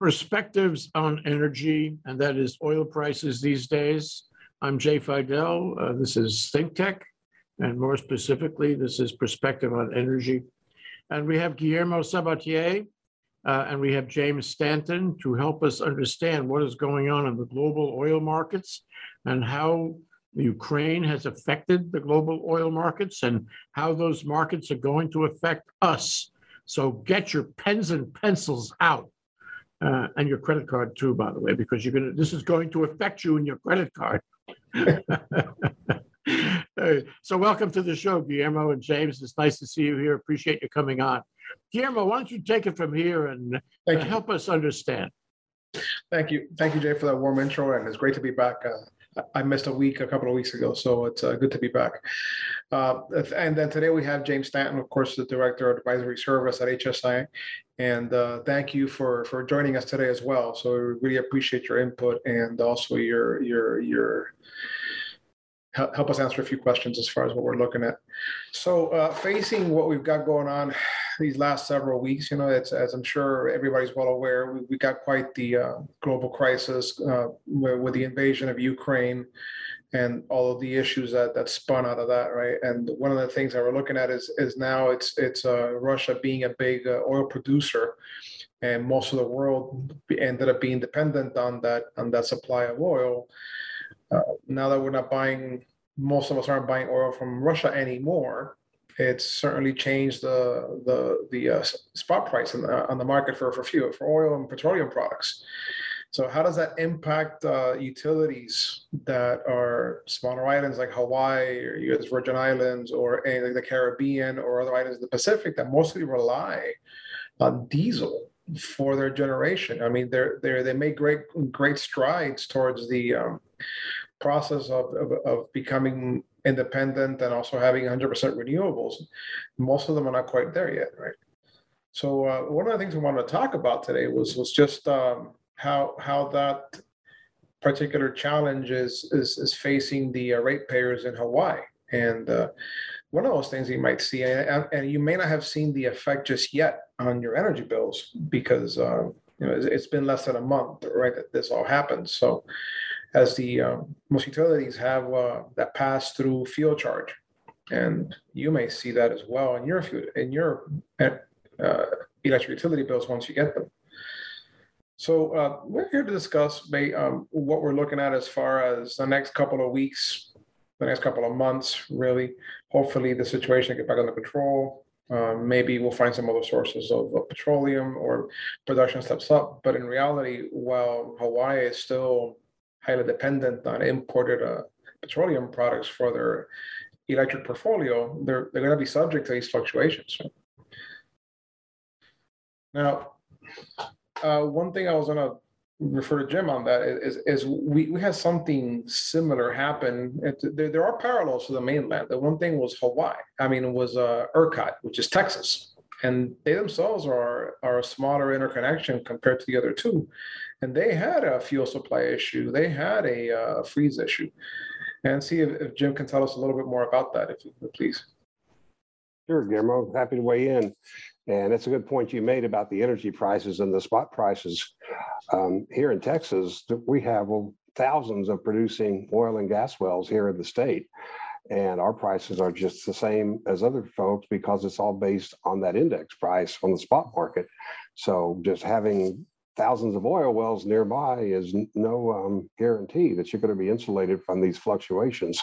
perspectives on energy, and that is oil prices these days. I'm Jay Fidel. Uh, this is Think Tech, and more specifically, this is Perspective on Energy. And we have Guillermo Sabatier uh, and we have James Stanton to help us understand what is going on in the global oil markets and how Ukraine has affected the global oil markets and how those markets are going to affect us. So get your pens and pencils out uh, and your credit card too, by the way, because you're gonna. This is going to affect you in your credit card. so welcome to the show, Guillermo and James. It's nice to see you here. Appreciate you coming on. Guillermo, why don't you take it from here and uh, help us understand? Thank you. Thank you, Jay, for that warm intro. And it's great to be back. Uh, I missed a week a couple of weeks ago, so it's uh, good to be back. Uh, and then today we have James Stanton, of course, the Director of Advisory Service at HSI. And uh, thank you for for joining us today as well. So we really appreciate your input and also your your your help us answer a few questions as far as what we're looking at. So uh, facing what we've got going on these last several weeks, you know, as I'm sure everybody's well aware, we, we got quite the uh, global crisis uh, with, with, the invasion of Ukraine and all of the issues that that spun out of that, right? And one of the things that we're looking at is is now it's it's uh, Russia being a big uh, oil producer. And most of the world ended up being dependent on that on that supply of oil uh, now that we're not buying, most of us aren't buying oil from Russia anymore. It's certainly changed the the the uh, spot price the, on the market for for fuel for oil and petroleum products. So how does that impact uh, utilities that are smaller islands like Hawaii or U.S. Virgin Islands or like the Caribbean or other islands in the Pacific that mostly rely on diesel for their generation? I mean, they're they they make great great strides towards the um, process of, of, of becoming independent and also having 100% renewables. Most of them are not quite there yet, right? So uh, one of the things we wanted to talk about today was was just um, how how that particular challenge is is, is facing the uh, ratepayers in Hawaii. And uh, one of those things you might see, and, and, you may not have seen the effect just yet on your energy bills because uh, you know it's, it's been less than a month, right, that this all happened. So as the um, most utilities have uh, that pass through fuel charge, and you may see that as well in your in your uh, electric utility bills once you get them. So uh, we're here to discuss um, what we're looking at as far as the next couple of weeks, the next couple of months, really. Hopefully, the situation get back under control. Um, maybe we'll find some other sources of, of, petroleum or production steps up. But in reality, while Hawaii is still highly dependent on imported uh, petroleum products for their electric portfolio, they're, they're going to be subject to these fluctuations. Now, uh, one thing I was going to refer to Jim on that is, is we, we had something similar happen. There, there are parallels to the mainland. The one thing was Hawaii. I mean, it was uh, ERCOT, which is Texas. And they themselves are, are a smaller interconnection compared to the other two and they had a fuel supply issue. They had a uh, freeze issue. And see if, if, Jim can tell us a little bit more about that, if you would please. Sure, Guillermo. Happy to weigh in. And it's a good point you made about the energy prices and the spot prices. Um, here in Texas, we have well, thousands of producing oil and gas wells here in the state. And our prices are just the same as other folks because it's all based on that index price on the spot market. So just having thousands of oil wells nearby is no um, guarantee that you're going to be insulated from these fluctuations.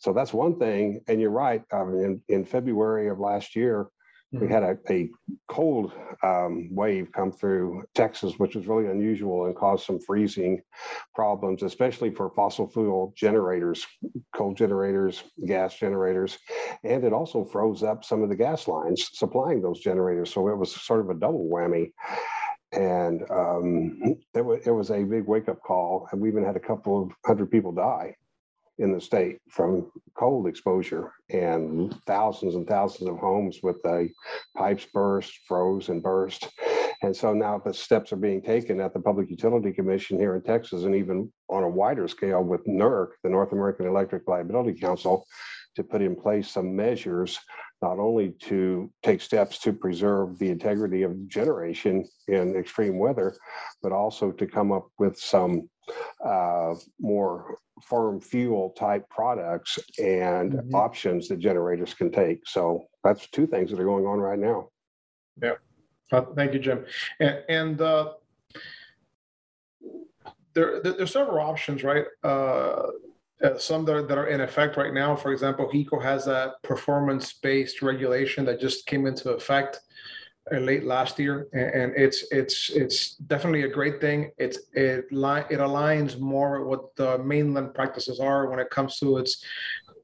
So that's one thing. And you're right. Mean, in, in February of last year, we mm-hmm. had a, a cold um, wave come through Texas, which was really unusual and caused some freezing problems, especially for fossil fuel generators, coal generators, gas generators. And it also froze up some of the gas lines supplying those generators. So it was sort of a double whammy and um, it, was, it was a big wake up call. And we even had a couple of hundred people die in the state from cold exposure, and thousands and thousands of homes with the pipes burst, froze, and burst. And so now the steps are being taken at the Public Utility Commission here in Texas, and even on a wider scale with NERC, the North American Electric Reliability Council, to put in place some measures, not only to take steps to preserve the integrity of generation in extreme weather, but also to come up with some uh, more firm fuel type products and Mhm. options that generators can take. So that's two things that are going on right now. Uh, Thank you, Jim. And, and uh, there, there- there's several options, right? Uh, Some that are, that are in effect right now. For example, HECO has that performance-based regulation that just came into effect uh, late last year, a- and it's, it's, it's definitely a great thing. It's, it li, it aligns more with what the mainland practices are when it comes to its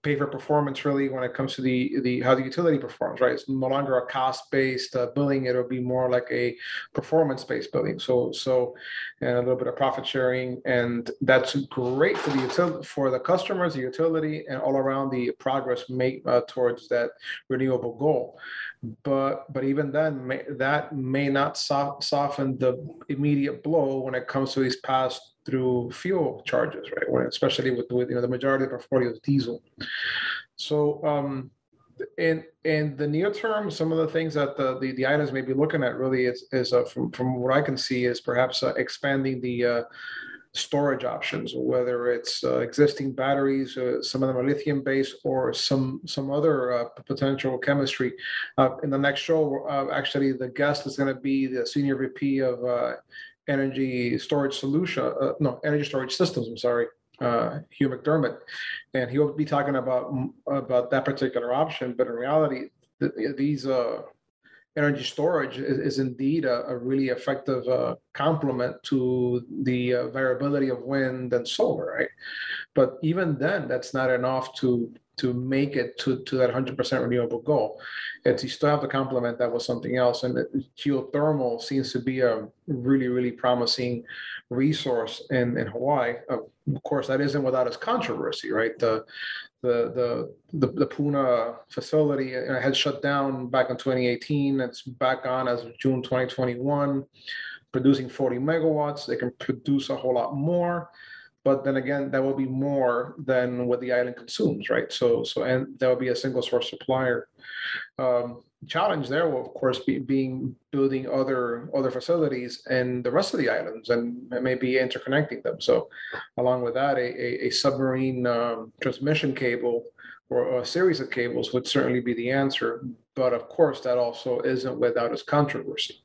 pay for performance really when it comes to the the how the utility performs right? It's no longer a cost based uh, billing. It'll be more like a performance based billing. So so and a little bit of profit sharing. And that's great for the utility for the customers the utility and all around the progress make uh, towards that renewable goal. But but even then may, that may not so- soften the immediate blow when it comes to these pass through fuel charges right especially with, with you know the majority of portfolio is diesel so um in in the near term some of the things that the the, the items may be looking at really is is uh, from from what i can see is perhaps uh, expanding the uh storage options, whether it's uh, existing batteries, uh, some of them are lithium based, or some some other uh, potential chemistry. Uh, in the next show, uh, actually, the guest is going to be the senior VP of uh, Energy Storage Solution, uh, no, Energy Storage Systems. I'm sorry, uh, Hugh McDermott, and he'll be talking about about that particular option. But in reality, th- these uh, energy storage is, is indeed a, a really effective uh, complement to the uh, variability of wind and solar, right? But even then, that's not enough to to make it to, to that 100% renewable goal. It's you still have to complement that with something else. And geothermal seems to be a really, really promising resource in, in Hawaii. Of course, that isn't without its controversy, right? The the the the, the Puna facility had shut down back in 2018. It's back on as of June 2021, producing 40 megawatts. They can produce a whole lot more, but then again, that will be more than what the island consumes, right? So so and that will be a single source supplier. Um, challenge there will of course be being building other other facilities and the rest of the islands and maybe interconnecting them. So along with that a, a, a submarine um, transmission cable or a series of cables would certainly be the answer. But of course that also isn't without its controversy.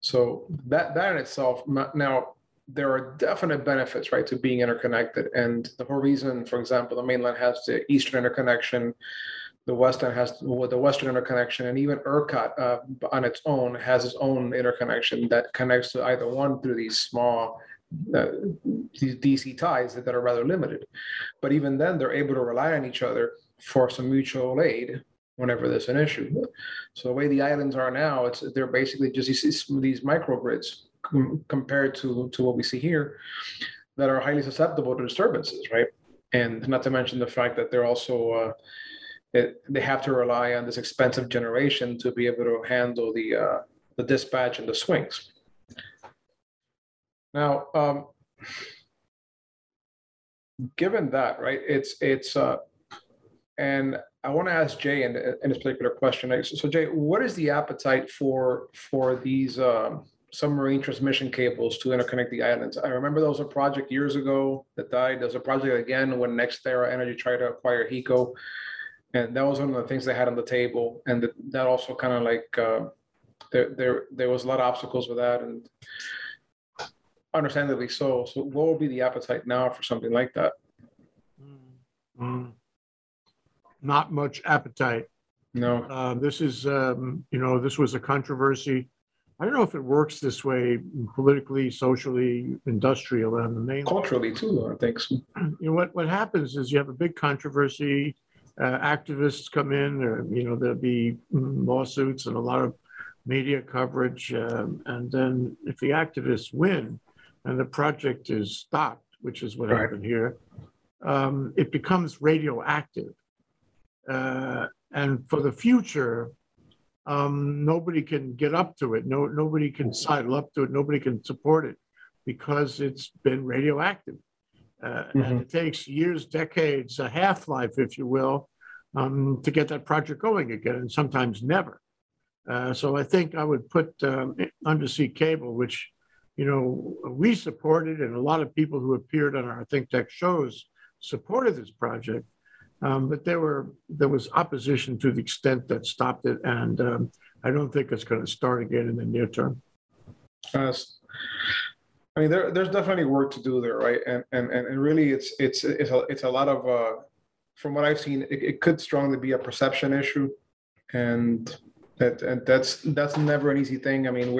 So that that in itself now there are definite benefits right to being interconnected. And the whole reason for example the mainland has the eastern interconnection the Western has the Western interconnection, and even ERCOT uh, on its own has its own interconnection that connects to either one through these small uh, these DC ties that, that are rather limited. But even then, they're able to rely on each other for some mutual aid whenever there's an issue. So the way the islands are now, it's they're basically just these, these microgrids com- compared to to what we see here that are highly susceptible to disturbances, right? And not to mention the fact that they're also uh, it, they have to rely on this expensive generation to be able to handle the uh, the dispatch and the swings. Now, um, given that, right, it's it's uh, and I want to ask Jay in, in this particular question. So, Jay, what is the appetite for for these um, submarine transmission cables to interconnect the islands? I remember there was a project years ago that died. There's a project again when NextEra Energy tried to acquire HECO and that was one of the things they had on the table and that, that also kind of like uh, there there there was a lot of obstacles with that and understandably so so what will be the appetite now for something like that Mm. Not much appetite. no Uh, This is, um, you know, this was a controversy. I don't know if it works this way politically, socially, industrial and the main culturally too i think so. you know, what, what happens is you have a big controversy, uh, activists come in, or, you know, there'll be mm, lawsuits and a lot of media coverage. Um, and then if the activists win and the project is stopped, which is what Right. happened here, um, it becomes radioactive. Uh, and for the future, um, nobody can get up to it. No, nobody can sidle up to it. Nobody can support it because it's been radioactive. Uh, and it takes years, decades, a half life, if you will, um, to get that project going again, and sometimes never. Uh, so I think I would put um, undersea cable, which you know we supported, and a lot of people who appeared on our Think Tech shows supported this project. Um, but there were there was opposition to the extent that stopped it, and um, I don't think it's going to start again in the near term. Uh, I mean, there, there's definitely work to do there, right? And and and really, it's it's it's a it's a lot of uh, from what I've seen, it, it could strongly be a perception issue, and that and that's that's never an easy thing. I mean,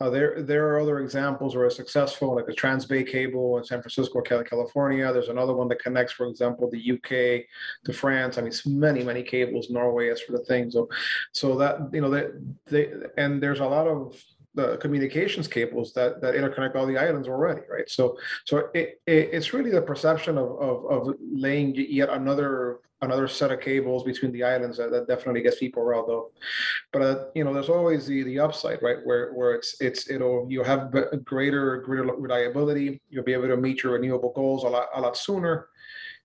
uh, there there are other examples where it's successful, like the Transbay cable in San Francisco, California. There's another one that connects, for example, the UK to France. I mean, it's many many cables, Norway, as for the thing. So, so that you know that they and there's a lot of the communications cables that that interconnect all the islands already, right? So so it, it it's really the perception of, of of laying yet another another set of cables between the islands that, that definitely gets people riled up. But uh, you know, there's always the the upside, right? Where where it's it's it'll you'll have greater greater reliability. You'll be able to meet your renewable goals a lot a lot sooner.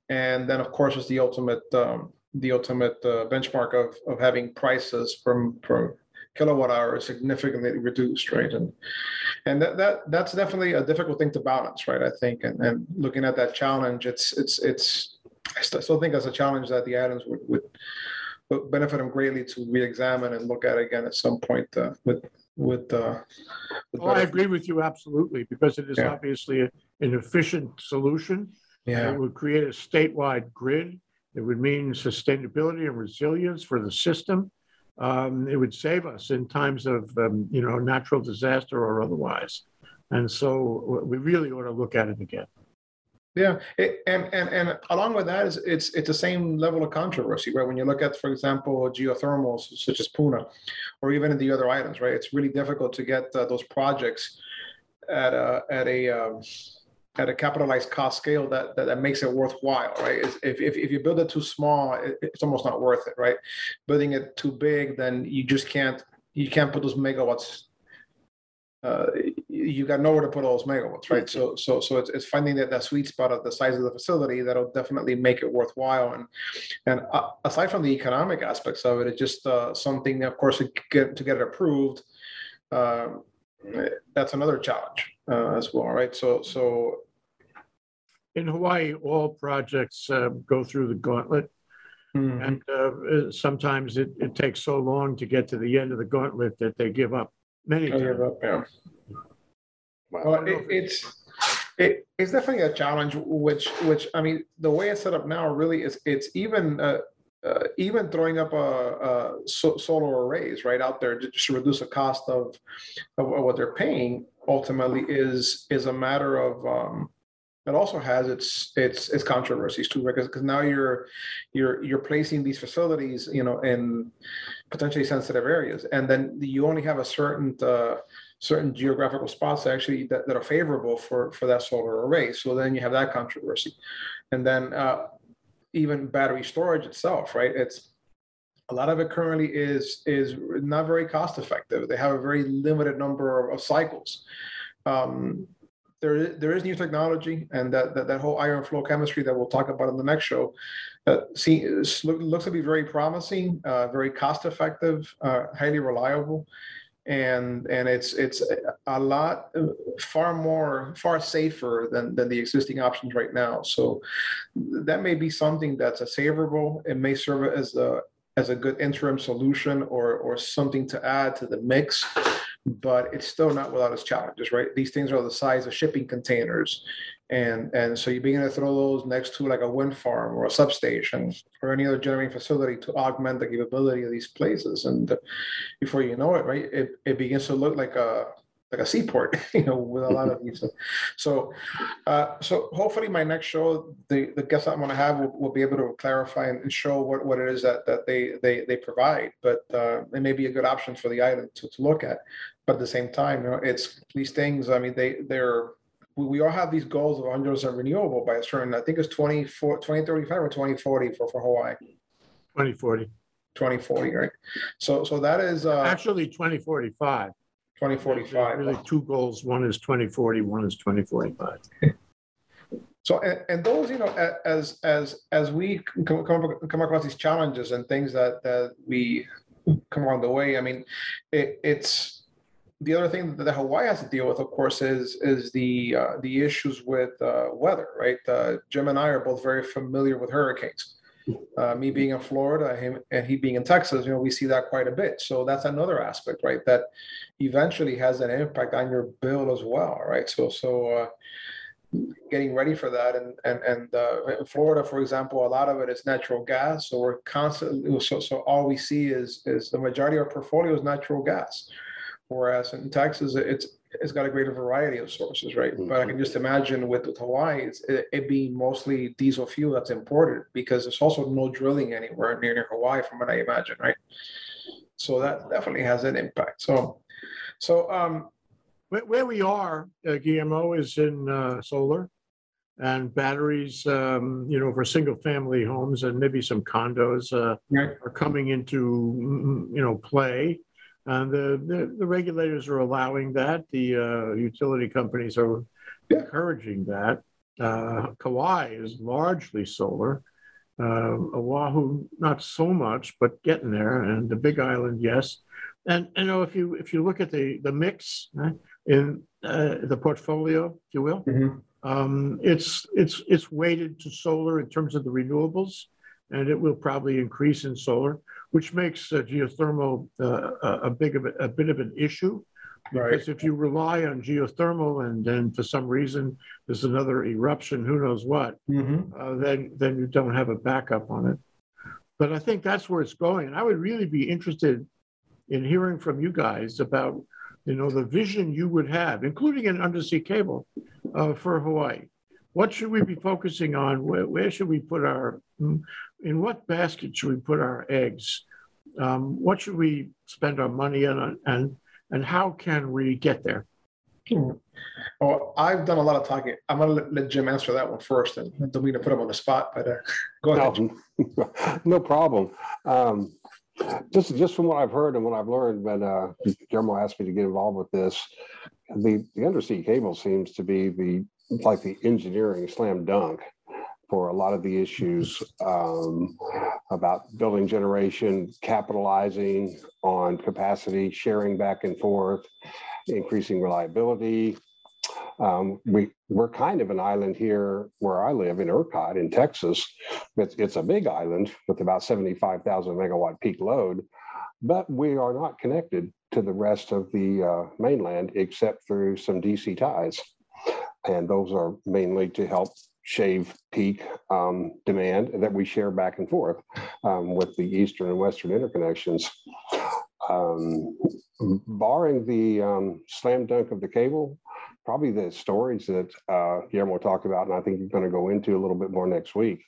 And then of course, it's the ultimate um, the ultimate uh, benchmark of of having prices from from kilowatt hour is significantly reduced, right? And and that, that that's definitely a difficult thing to balance, right? I think, and, and looking at that challenge, it's it's it's I still think that's a challenge that the islands would would, benefit them greatly to re-examine and look at again at some point uh, with with. Uh, with oh, I agree with you absolutely because it is yeah. obviously a, an efficient solution. Yeah, it would create a statewide grid. It would mean sustainability and resilience for the system um, it would save us in times of um, you know natural disaster or otherwise. And so we really ought to look at it again. Yeah, it, and and and along with that is it's it's the same level of controversy, right? When you look at, for example, geothermals such as Puna, or even in the other islands, right? It's really difficult to get uh, those projects at a at a um, at a capitalized cost scale that, that, that makes it worthwhile, right? If, if, if you build it too small, it, it's almost not worth it, right? Building it too big, then you just can't you can't put those megawatts. Uh, you got nowhere to put all those megawatts, right? So so so it's, it's finding that that sweet spot of the size of the facility that'll definitely make it worthwhile. And and uh, aside from the economic aspects of it, it's just uh, something, of course, to get to get it approved. Um, that's another challenge uh, as well, right? So so in Hawaii, all projects uh, go through the gauntlet. Mhm. And uh, sometimes it, it takes so long to get to the end of the gauntlet that they give up many I times. give up, yeah. Wow. Well, it, it's it, it's definitely a challenge. Which which I mean, the way it's set up now really is it's even uh, uh, even throwing up a, a so, solar arrays right out there just to reduce the cost of, of what they're paying. Ultimately, is is a matter of um, it also has its its its controversies too, because because now you're you're you're placing these facilities, you know, in potentially sensitive areas, and then you only have a certain uh, certain geographical spots actually that, that are favorable for for that solar array. So then you have that controversy, and then uh, even battery storage itself, right? It's a lot of it currently is is not very cost effective. They have a very limited number of, of cycles. Um, there, there is new technology and that, that, that whole iron flow chemistry that we'll talk about in the next show uh, see, looks to be very promising, uh, very cost effective, uh, highly reliable. And, and it's, it's a lot, uh, far more, far safer than, than the existing options right now. So that may be something that's a favorable. It may serve as a, as a good interim solution or, or something to add to the mix but it's still not without its challenges, right? These things are the size of shipping containers. And, and so you begin to throw those next to like a wind farm or a substation or any other generating facility to augment the capability of these places. And before you know it, right, it, it begins to look like a, like a seaport, you know, with a lot of these. So, uh, so hopefully my next show, the, the guests I'm going to have will, will be able to clarify and show what, what it is that, that they, they, they provide. But uh, it may be a good option for the island to, to look at. But at the same time, you know, it's these things. I mean, they they're we, all have these goals of 100 percent renewable by a certain. I think it's 24, 2035 or 2040 for for Hawaii. 2040. 2040, right? So so that is uh, Actually, 2045. 2045. Really two goals. One is 2040, one is 2045. So, and, and those, you know, a- as, as, as we come, come, come across these challenges and things that, that we come along the way, I mean, it, it's, the other thing that Hawaii has to deal with, of course, is, is the, uh, the issues with, uh, weather, right? Uh, Jim and I are both very familiar with hurricanes. Uh, me being in Florida, him, and he being in Texas, you know, we see that quite a bit. So that's another aspect, right? That eventually has an impact on your bill as well, right? So, so, uh, getting ready for that. And, and, and uh, in Florida, for example, a lot of it is natural gas. So we're constantly, so, so all we see is, is the majority of our portfolio is natural gas. Whereas in Texas, it's, it's got a greater variety of sources, right? But I can just imagine with with Hawaii, it's, it, it being mostly diesel fuel that's imported because there's also no drilling anywhere near, near Hawaii from what I imagine, right? So that definitely has an impact. So, so, um, Where, where we are, uh, Guillermo, is in uh, solar and batteries, um, you know, for single-family homes and maybe some condos uh, Right. are coming into, mm, you know, play. And the, the, the regulators are allowing that. The uh, utility companies are encouraging that. Uh, Kauai is largely solar. Uh, Oahu, not so much, but getting there. And the Big Island, yes. And you know, if you if you look at the the mix right, in uh, the portfolio, if you will, Mhm. um, it's it's it's weighted to solar in terms of the renewables, and it will probably increase in solar, which makes uh, geothermal uh, a, big of a, a bit of an issue. right, Because if you rely on geothermal and then for some reason there's another eruption, who knows what, Mhm. uh, then then you don't have a backup on it. But I think that's where it's going. And I would really be interested in hearing from you guys about, you know, the vision you would have, including an undersea cable uh, for Hawaii. What should we be focusing on? Where, where should we put our, mm, in what basket should we put our eggs? Um, what should we spend our money on and, and how can we get there? Oh, I've done a lot of talking. I'm gonna let, let Jim answer that one first, and I don't mean to put him on the spot, but uh, go ahead. Jim. No, no problem. Um, just, just from what I've heard and what I've learned, when uh, Guillermo asked me to get involved with this, the, the undersea cable seems to be the, like the engineering slam dunk for a lot of the issues um, about building generation, capitalizing on capacity, sharing back and forth, increasing reliability. Um, we, we're kind of an island here where I live in ERCOT in Texas. It's, it's a big island with about 75,000 megawatt peak load, but we are not connected to the rest of the uh, mainland except through some DC ties. And those are mainly to help shave peak um, demand that we share back and forth um, with the eastern and western interconnections. Um, barring the um, slam dunk of the cable, probably the storage that uh, Guillermo talked about, and I think you're going to go into a little bit more next week.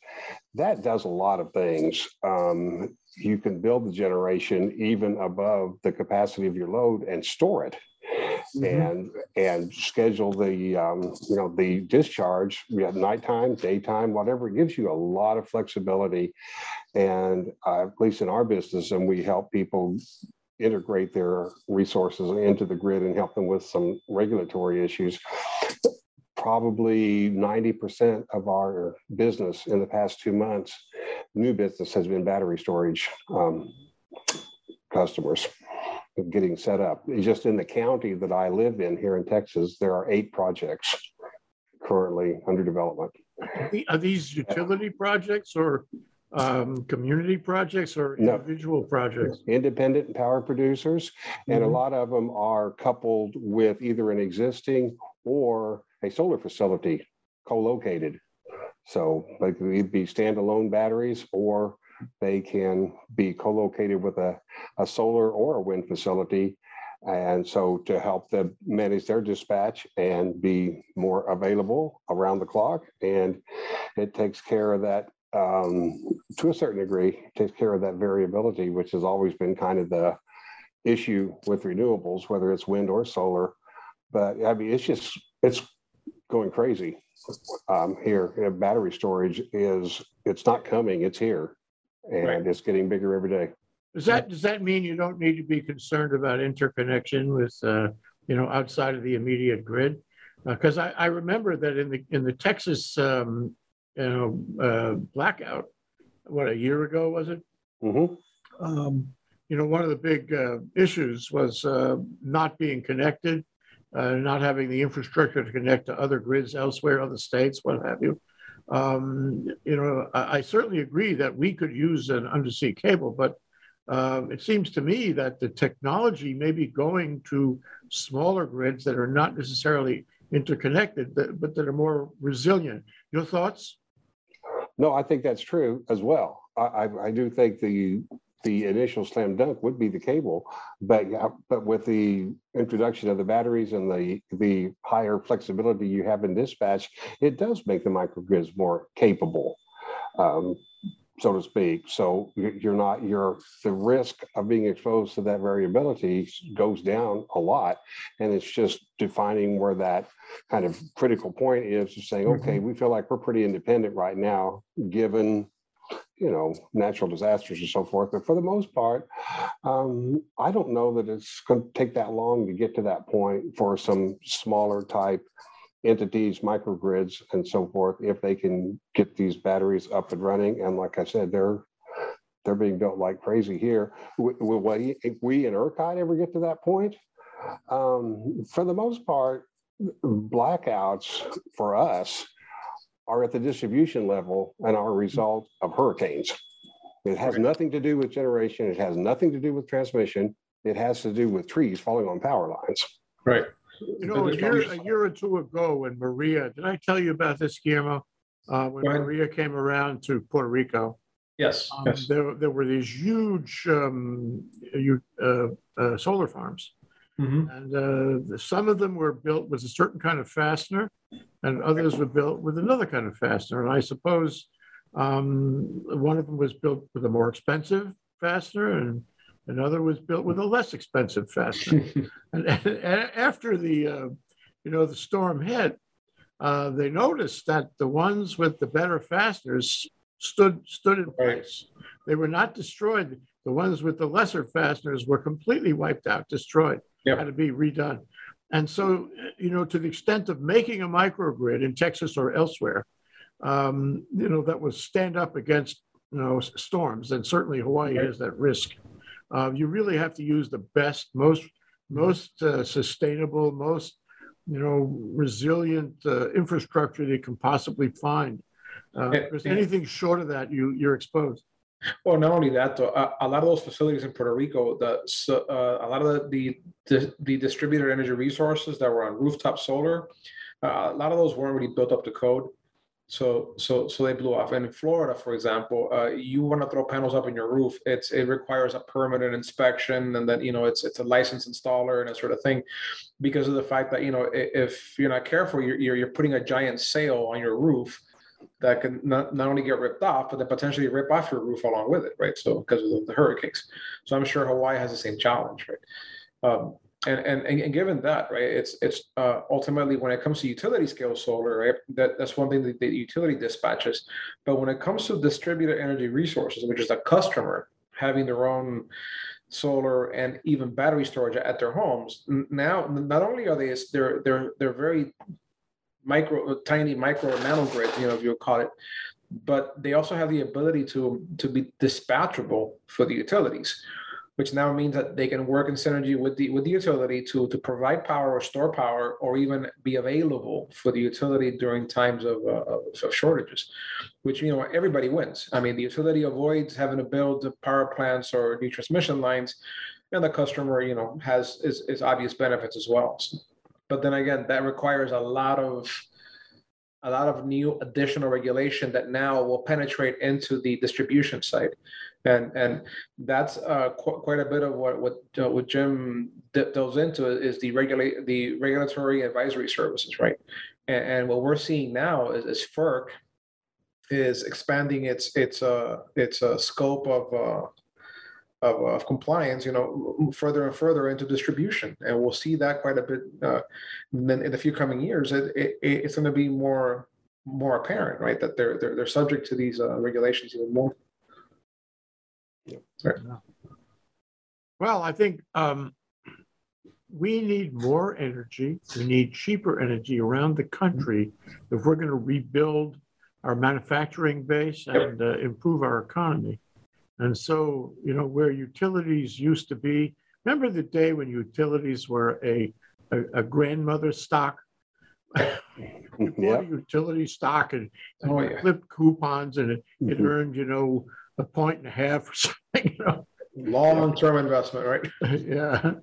That does a lot of things. Um, you can build the generation even above the capacity of your load and store it. And and schedule the um, you know the discharge we have nighttime daytime whatever it gives you a lot of flexibility. And uh, at least in our business and we help people integrate their resources into the grid and help them with some regulatory issues. Probably 90% of our business in the past two months new business has been battery storage um, customers getting set up. Just in the county that I live in here in Texas, there are eight projects currently under development. Are these utility projects or um, community projects or No. individual projects? Independent power producers, and a Mhm. lot of them are coupled with either an existing or a solar facility co-located. So they could either be standalone batteries or they can be co-located with a, a solar or a wind facility. And so to help them manage their dispatch and be more available around the clock. And it takes care of that um, to a certain degree, takes care of that variability, which has always been kind of the issue with renewables, whether it's wind or solar. But I mean, it's just, it's going crazy um, here. Battery storage is, it's not coming, it's here. Right. And it's getting bigger every day. Does that, does that mean you don't need to be concerned about interconnection with, uh, you know, outside of the immediate grid? Because I, I remember that in the, in the Texas, um, you know, uh, blackout, what, a year ago, was it? Mhm. um, you know, one of the big uh, issues was uh, not being connected, uh, not having the infrastructure to connect to other grids elsewhere, other states, what have you. Um, you know, I, I certainly agree that we could use an undersea cable, but uh, it seems to me that the technology may be going to smaller grids that are not necessarily interconnected, but, that are more resilient. Your thoughts? No, I think that's true as well. I, I, I do think the, the initial slam dunk would be the cable. But, yeah, but with the introduction of the batteries and the, the higher flexibility you have in dispatch, it does make the microgrids more capable, um, so to speak. So you- you're not, you're, the risk of being exposed to that variability goes down a lot. And it's just defining where that kind of critical point is to saying, okay, we feel like we're pretty independent right now, given, you know, natural disasters and so forth. But for the most part, um, I don't know that it's going to take that long to get to that point for some smaller type entities, microgrids and so forth, if they can get these batteries up and running. And like I said, they're they're being built like crazy here. Will, we, we in ERCOT ever get to that point? Um, for the most part, blackouts for us are at the distribution level and are a result of hurricanes. It has Right. nothing to do with generation. It has nothing to do with transmission. It has to do with trees falling on power lines. Right. You know, a year, a year or two ago when Maria, did I tell you about this, Guillermo? Uh, when Go. Maria came around to Puerto Rico, Yes, um, yes. there, there were these huge, um, you, uh, uh, solar farms. Mhm. And, uh, some of them were built with a certain kind of fastener and others were built with another kind of fastener. And I suppose, um, one of them was built with a more expensive fastener and another was built with a less expensive fastener. And, and a- after the, uh, you know, the storm hit, uh, they noticed that the ones with the better fasteners stood stood in Right. place. They were not destroyed. The ones with the lesser fasteners were completely wiped out, destroyed, Yep. had to be redone. And so, you know, to the extent of making a microgrid in Texas or elsewhere, um, you know, that was stand up against, you know, storms, and certainly Hawaii Right. has that risk. Uh, you really have to use the best, most, most uh, sustainable, most, you know, resilient uh, infrastructure they can possibly find. Uh, because yeah. anything short of that, you, you're exposed. Well, not only that, though, a, a lot of those facilities in Puerto Rico, the so, uh, a lot of the, the the distributed energy resources that were on rooftop solar, uh, a lot of those weren't really built up to code. So so so they blew off. And in Florida, for example, uh, you want to throw panels up in your roof, it's it requires a permanent inspection, and then you know it's it's a licensed installer and that sort of thing, because of the fact that you know i- if you're not careful, you're you're, you're putting a giant sail on your roof that can not, not only get ripped off, but then potentially rip off your roof along with it, right? So because of the, the hurricanes. So I'm sure Hawaii has the same challenge, right? Um, and, and, and given that, right, it's it's uh, ultimately when it comes to utility scale solar, right, that, that's one thing that the utility dispatches. But when it comes to distributed energy resources, which is a customer having their own solar and even battery storage at their homes, now not only are they they're they're they're very micro, tiny micro nano grids, you know, if you'll call it. But they also have the ability to to be dispatchable for the utilities, which now means that they can work in synergy with the with the utility to to provide power or store power or even be available for the utility during times of, uh, of shortages, which you know everybody wins. I mean, the utility avoids having to build power plants or new transmission lines, and the customer, you know, has is, is obvious benefits as well. So, but then again, that requires a lot of a lot of new additional regulation that now will penetrate into the distribution side, and and that's uh, qu- quite a bit of what what uh, what Jim d- delves into is the regulate the regulatory advisory services, right? And, and what we're seeing now is, is FERC is expanding its its uh its uh, scope of uh, of, of compliance, you know, further and further into distribution, and we'll see that quite a bit. Uh, then in the few coming years, it, it it's going to be more more apparent, right, that they're they're they're subject to these uh, regulations even more. Right. Well, I think um, we need more energy. We need cheaper energy around the country if we're going to rebuild our manufacturing base and uh, improve our economy. And so, you know, where utilities used to be, remember the day when utilities were a, a, a grandmother stock? You Yeah. utility stock and Oh, and you yeah. clipped coupons and it, it Mhm. earned, you know, a point and a half or something, you know? Long-term investment, right? Yeah,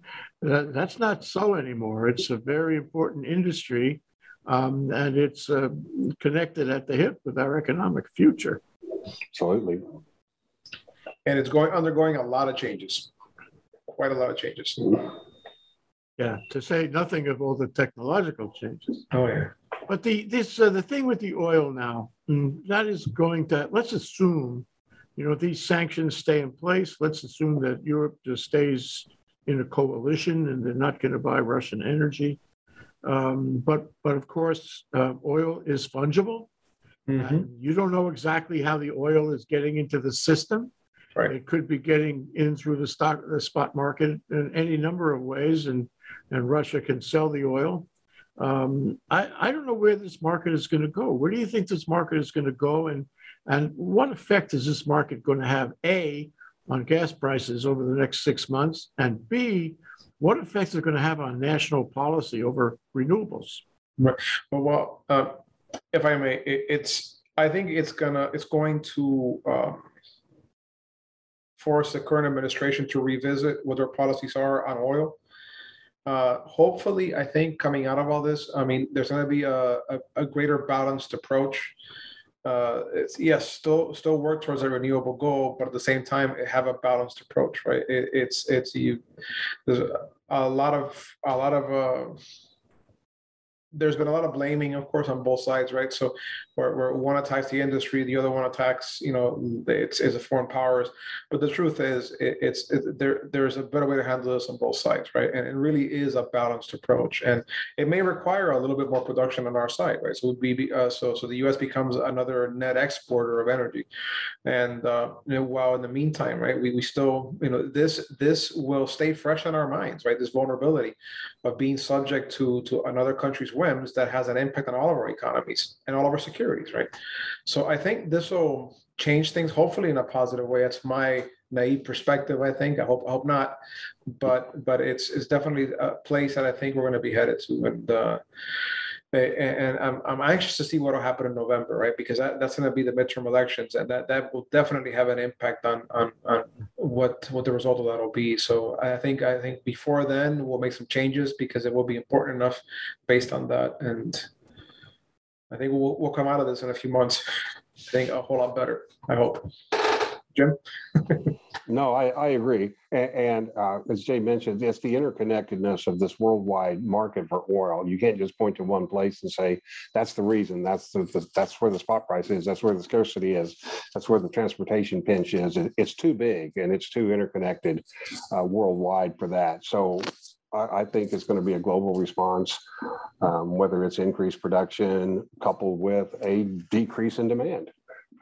that, that's not so anymore. It's a very important industry. Um, and it's uh, connected at the hip with our economic future. Absolutely. And it's going, undergoing a lot of changes, quite a lot of changes. Yeah, to say nothing of all the technological changes. Oh, yeah. But the, this, uh, the thing with the oil now, mm, that is going to, let's assume, you know, these sanctions stay in place. Let's assume that Europe just stays in a coalition and they're not going to buy Russian energy. Um, but, but of course, uh, oil is fungible. Mhm. You don't know exactly how the oil is getting into the system. Right. It could be getting in through the stock, the spot market in any number of ways, and and Russia can sell the oil. Um, I I don't know where this market is going to go. Where do you think this market is going to go, and and what effect is this market going to have? A on gas prices over the next six months, and B, what effect is it going to have on national policy over renewables? Well, well, uh, if I may, it, it's, I think it's gonna, it's going to, um, force the current administration to revisit what their policies are on oil. Uh, hopefully, I think coming out of all this, I mean, there's gonna be a, a, a greater balanced approach. Uh, it's, yes, still, still work towards a renewable goal, but at the same time, have a balanced approach, right? It, it's, it's you, there's a, a lot of, a lot of, uh, there's been a lot of blaming, of course, on both sides, right? So where, where one attacks the industry, the other one attacks, you know, it's, it's the foreign powers. But the truth is, it, it's it, there. There's a better way to handle this on both sides, right? And it really is a balanced approach, and it may require a little bit more production on our side, right? So we, uh, so so the U.S. becomes another net exporter of energy, and uh, you know, while in the meantime, right, we, we still, you know, this this will stay fresh in our minds, right? This vulnerability of being subject to to another country's that has an impact on all of our economies and all of our securities, right? So I think this will change things, hopefully in a positive way. That's my naive perspective. I think. I hope. I hope not. But but it's it's definitely a place that I think we're going to be headed to, and. Uh, and I'm, I'm anxious to see what will happen in November, right? Because that, that's going to be the midterm elections, and that, that will definitely have an impact on, on, on what, what the result of that will be. So I think, I think before then, we'll make some changes because it will be important enough based on that. And I think we'll, we'll come out of this in a few months, I think a whole lot better, I hope. Jim? No, I, I agree. A- And, uh, as Jay mentioned, it's the interconnectedness of this worldwide market for oil. You can't just point to one place and say, that's the reason, that's the, the- that's where the spot price is, that's where the scarcity is, that's where the transportation pinch is. It- It's too big and it's too interconnected uh, worldwide for that. So I, I think it's going to be a global response, um, whether it's increased production coupled with a decrease in demand.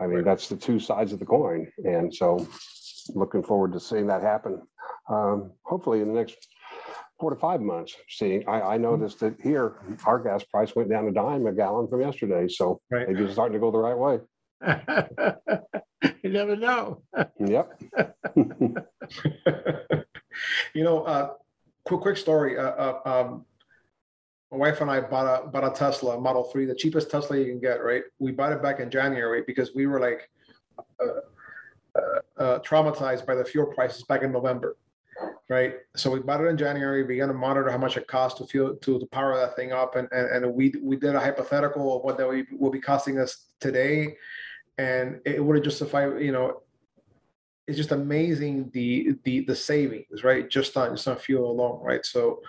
I mean, that's the two sides of the coin. And so looking forward to seeing that happen. Um, hopefully in the next four to five months. Seeing, I, I noticed that here, our gas price went down a dime a gallon from yesterday. So Right. maybe it's starting to go the right way. You never know. Yep. You know, uh, quick, quick story. Uh, uh, um, my wife and I bought a, bought a Tesla Model 3, the cheapest Tesla you can get, right? We bought it back in January because we were like uh, uh, uh, traumatized by the fuel prices back in November, right? So we bought it in January, We began to monitor how much it cost to fuel, to, to power that thing up. And, and, and we, we did a hypothetical of what that will be costing us today. And it would have justified, you know, it's just amazing the the the savings, right? Just on just on fuel alone, right? So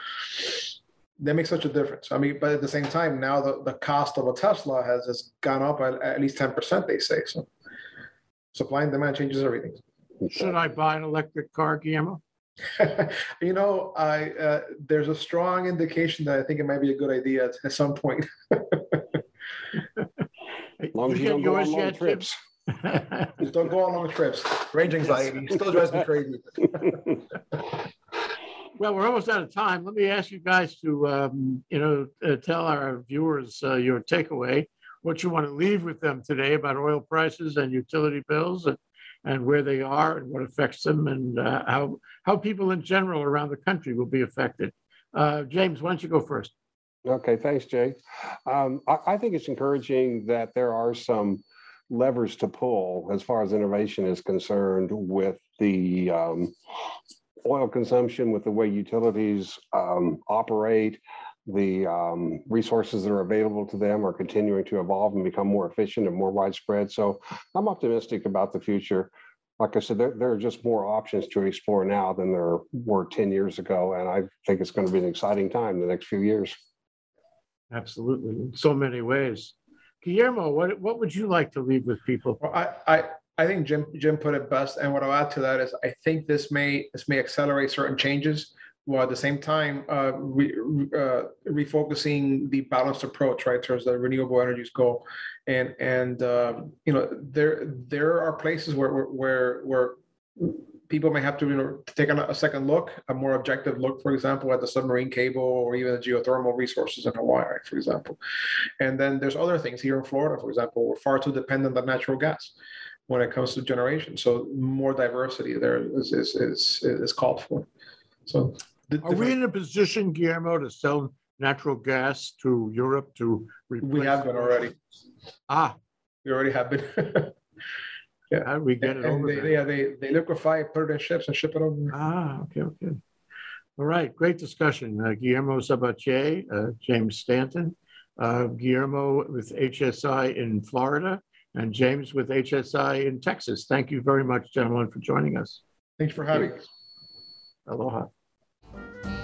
that makes such a difference. I mean, but at the same time, now the, the cost of a Tesla has has gone up at, at least ten percent. They say so. Supply and demand changes everything. Should I buy an electric car, Guillermo? you know, I uh, there's a strong indication that I think it might be a good idea at, at some point. As long as you get don't go on long yet, trips. Just don't go on long trips. Range anxiety still drives me crazy. Well, we're almost out of time. Let me ask you guys to, um, you know, uh, tell our viewers uh, your takeaway, what you want to leave with them today about oil prices and utility bills and, and where they are and what affects them and uh, how, how people in general around the country will be affected. Uh, James, why don't you go first? Okay, thanks, Jay. Um, I, I think it's encouraging that there are some levers to pull as far as innovation is concerned with the um, oil consumption, with the way utilities um, operate. The um, resources that are available to them are continuing to evolve and become more efficient and more widespread. So I'm optimistic about the future. Like I said, there, there are just more options to explore now than there were 10 years ago. And I think it's going to be an exciting time the next few years. Absolutely, in so many ways. Guillermo, what, what would you like to leave with people? Well, I, I, I think Jim, Jim put it best. And what I'll add to that is I think this may, this may accelerate certain changes while at the same time, uh, re, uh, refocusing the balanced approach, right, towards the renewable energies goal. And, and, um, you know, there, there are places where, where, where people may have to, you know, take a second look, a more objective look, for example, at the submarine cable or even the geothermal resources in Hawaii, right, for example. And then there's other things here in Florida, for example, we're far too dependent on natural gas when it comes to generation. So more diversity there is, is, is, is called for. So. The Are we in a position, Guillermo, to sell natural gas to Europe to? replace? We have been already. Ah, We already have been. yeah. how do we get it And over they, there? yeah, they, they liquefy, it, put it in ships and ship it over. Ah, okay, okay. All right, great discussion. Uh, Guillermo Sabatier, uh, James Stanton, uh, Guillermo with HSI in Florida, and James with HSI in Texas. Thank you very much, gentlemen, for joining us. Thanks for having us. Aloha. Mm-hmm.